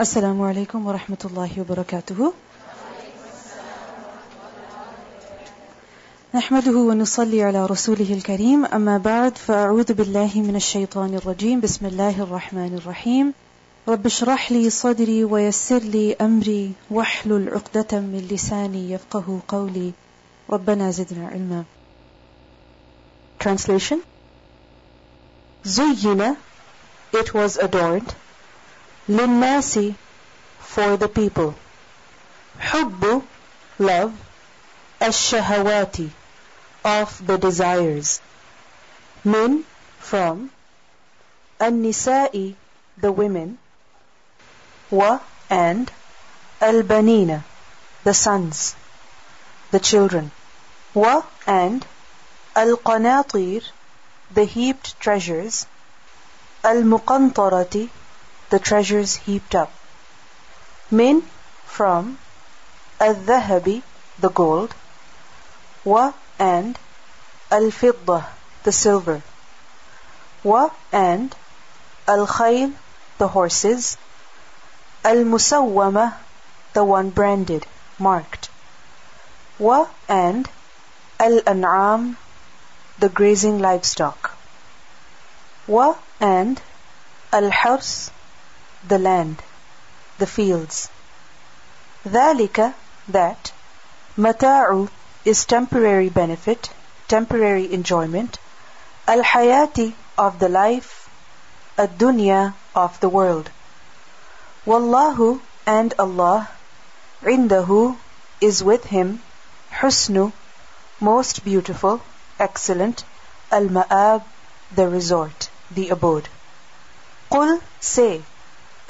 السلام عليكم ورحمة الله وبركاته. نحمده ونصلي على رسوله الكريم. أما بعد فأعوذ بالله من الشيطان الرجيم. بسم الله الرحمن الرحيم. رب اشرح لي صدري ويسر لي أمري واحلل عقدة من لساني يفقه قولي. ربنا زدنا علما. Translation. زين it was adorned للناس for the people حب love الشهوات of the desires من from النساء the women و and البنين the sons the children و and القناطير the heaped treasures المقنطرة the treasures heaped up. Min from al-dhahabi, the gold, wa and al-fiddah, the silver, wa and al-khayl, the horses, al-musawwama, the one branded, marked, wa and al-an'am, the grazing livestock, wa and al-hurs, the land the fields ذلك that متاع is temporary benefit temporary enjoyment الحياة of the life الدنيا of the world والله and Allah عنده is with him حسن most beautiful excellent المآب the resort the abode قل say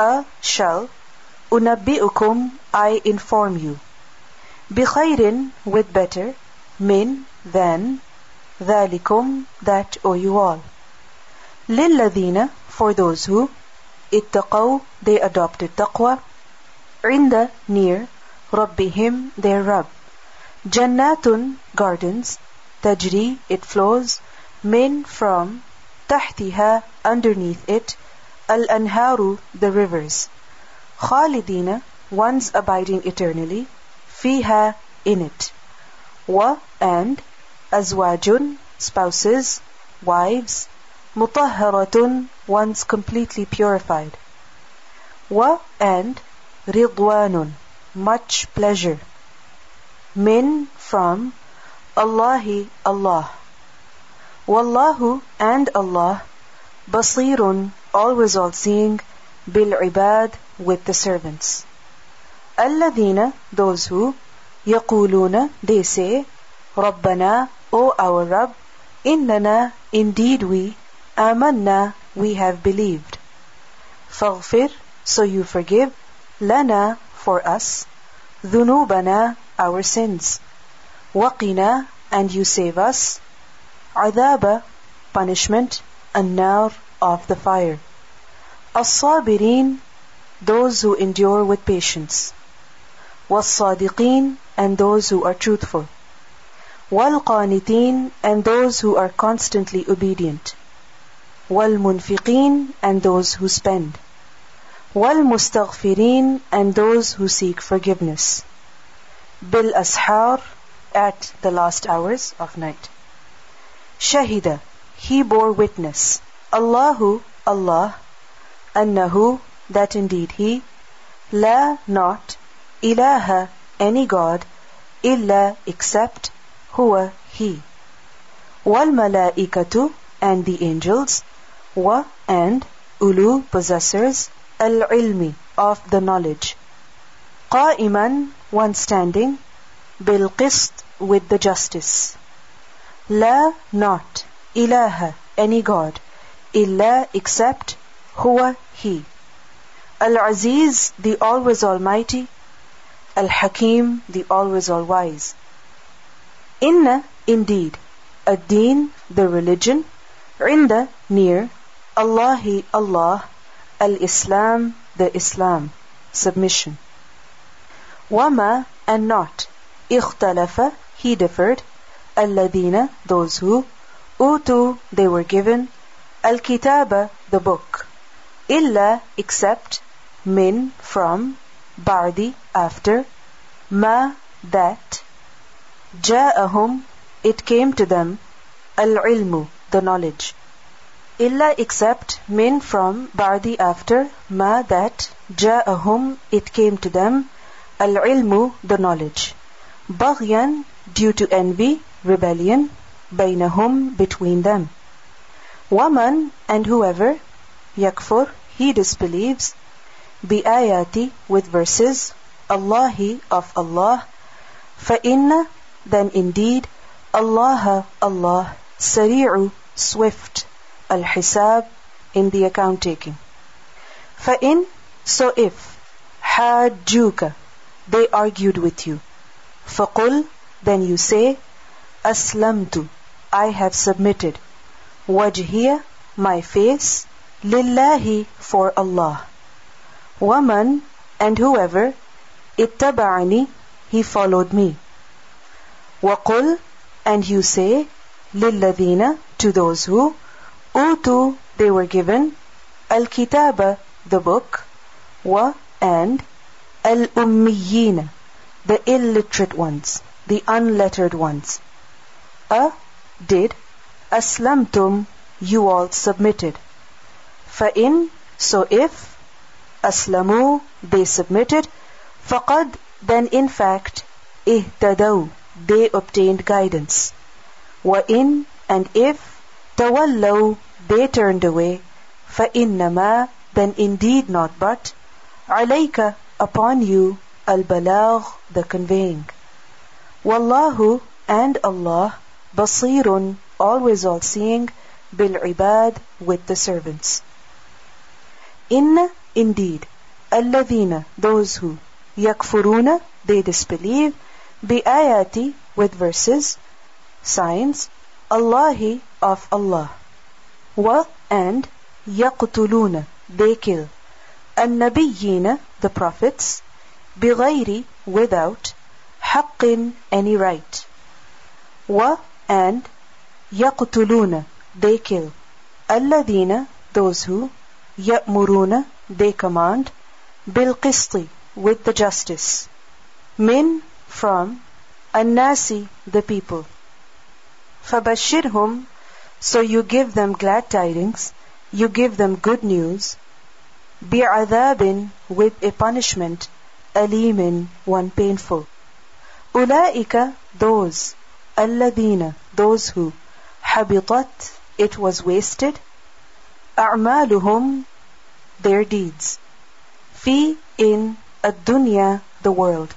a shall أنبئكم I inform you بخير with better من than ذلكم that O you all للذين for those who اتقوا they adopted taqwa عند near ربهم their Rabb جنات gardens تجري it flows من from تحتها underneath it Al-anharu, the rivers. Khalidina, ones abiding eternally. Fiha, in it. Wa, and. Azwajun, spouses, wives. Mutahharatun, ones completely purified. Wa, and. Ridwanun, much pleasure. Min, from. Allahi, Allah. Wallahu, and Allah. Basirun, always all seeing بالعباد with the servants الذين those who يقولون they say ربنا O our Rabb إننا indeed we آمنا we have believed فاغفر so you forgive لنا for us ذنوبنا our sins وقنا and you save us عذاب punishment النار of the fire الصابرين those who endure with patience والصادقين and those who are truthful والقانتين and those who are constantly obedient والمنفقين and those who spend والمستغفرين and those who seek forgiveness بالأسحار at the last hours of night شهد he bore witness Allahu, Allah, annahu, that indeed He, la, not, ilaha, any God, illa, except, huwa, He. Wal malaikatu, and the angels, wa, and, ulu, possessors, al ilmi, of the knowledge. Qa'iman, one standing, bil qist, with the justice. La, not, ilaha, any God illa except huwa he. Al-Aziz, the always almighty, Al-Hakim, the always all wise. Inna, indeed, ad-deen, the religion, Inda, near, Allahi, Allah, Al-Islam, the Islam, submission. Wama, and not, ikhtalafa, he differed, Alladina, those who, utu, they were given, Al-Kitaba, the book, illa, except, min, from, bardi, after, ma, that, ja'ahum, it came to them, al-ilmu, the knowledge. Illa except min from bardi after, ma that, ja'ahum, it came to them, al-ilmu, the knowledge. Baghyan, due to envy, rebellion, bainahum, between them. Waman, and whoever, yakfur, he disbelieves, bi-ayati, with verses, Allahi, of Allah, فَإِنَّ then indeed, Allah, Allah, sari'u, swift, al-hisab, in the account taking. فَإِن, so if, حَاجُّوكَ, they argued with you. فَقُل, then you say, أَسْلَمْتُ, I have submitted. wajhiya, my face, lillahi, for Allah. Waman, and whoever, ittaba'ani, he followed me. Waqul, and you say, lilladina, to those who, utu, they were given, al-kitaba, the book, wa, and, al-ummiyina, the illiterate ones, the unlettered ones. A, did, أسلمتم You all submitted. فَإِن So if, أسلموا They submitted, فَقَدْ Then in fact, اهتدوا they obtained guidance. وَإِن and if تَوَلَّوْا they turned away فَإِنَّمَا then indeed not but عَلَيْكَ upon you البلاغ the conveying والله and Allah بصير always all seeing بالعباد with the servants إن indeed الذين those who يكفرون they disbelieve بآياتي with verses, signs, Allahi of Allah. Wa and يقتلون they kill. النبيين the prophets بغير without حق any right. Wa and يقتلون they kill. الذين those who يأمرون they command بالقسط with the justice. Min from Annasi, the people. Fabashirhum, so you give them glad tidings, you give them good news. Bi'adhabin, with a punishment, alimin, one painful. Ulaika, those, alladina, those who, habitat, it was wasted. A'maluhum, their deeds. Fi, in, ad-dunya, the world.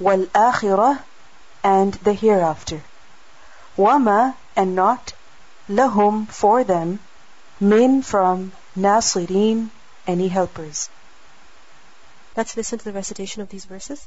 والآخرة and the hereafter. وما and not lahum for them min from nasirin any helpers. Let's listen to the recitation of these verses.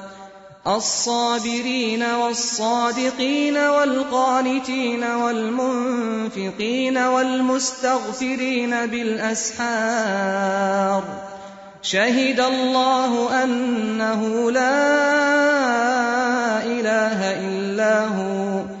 الصابرين والصادقين والقانتين والمنفقين والمستغفرين بالأسحار. شهد الله أنه لا إله إلا هو.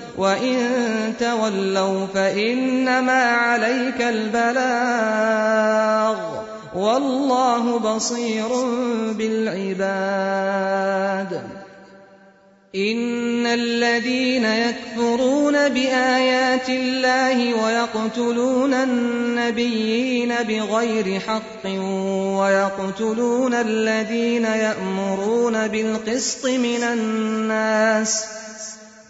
وإن تولوا فإنما عليك البلاغ والله بصير بالعباد إن الذين يكفرون بآيات الله ويقتلون النبيين بغير حق ويقتلون الذين يأمرون بالقسط من الناس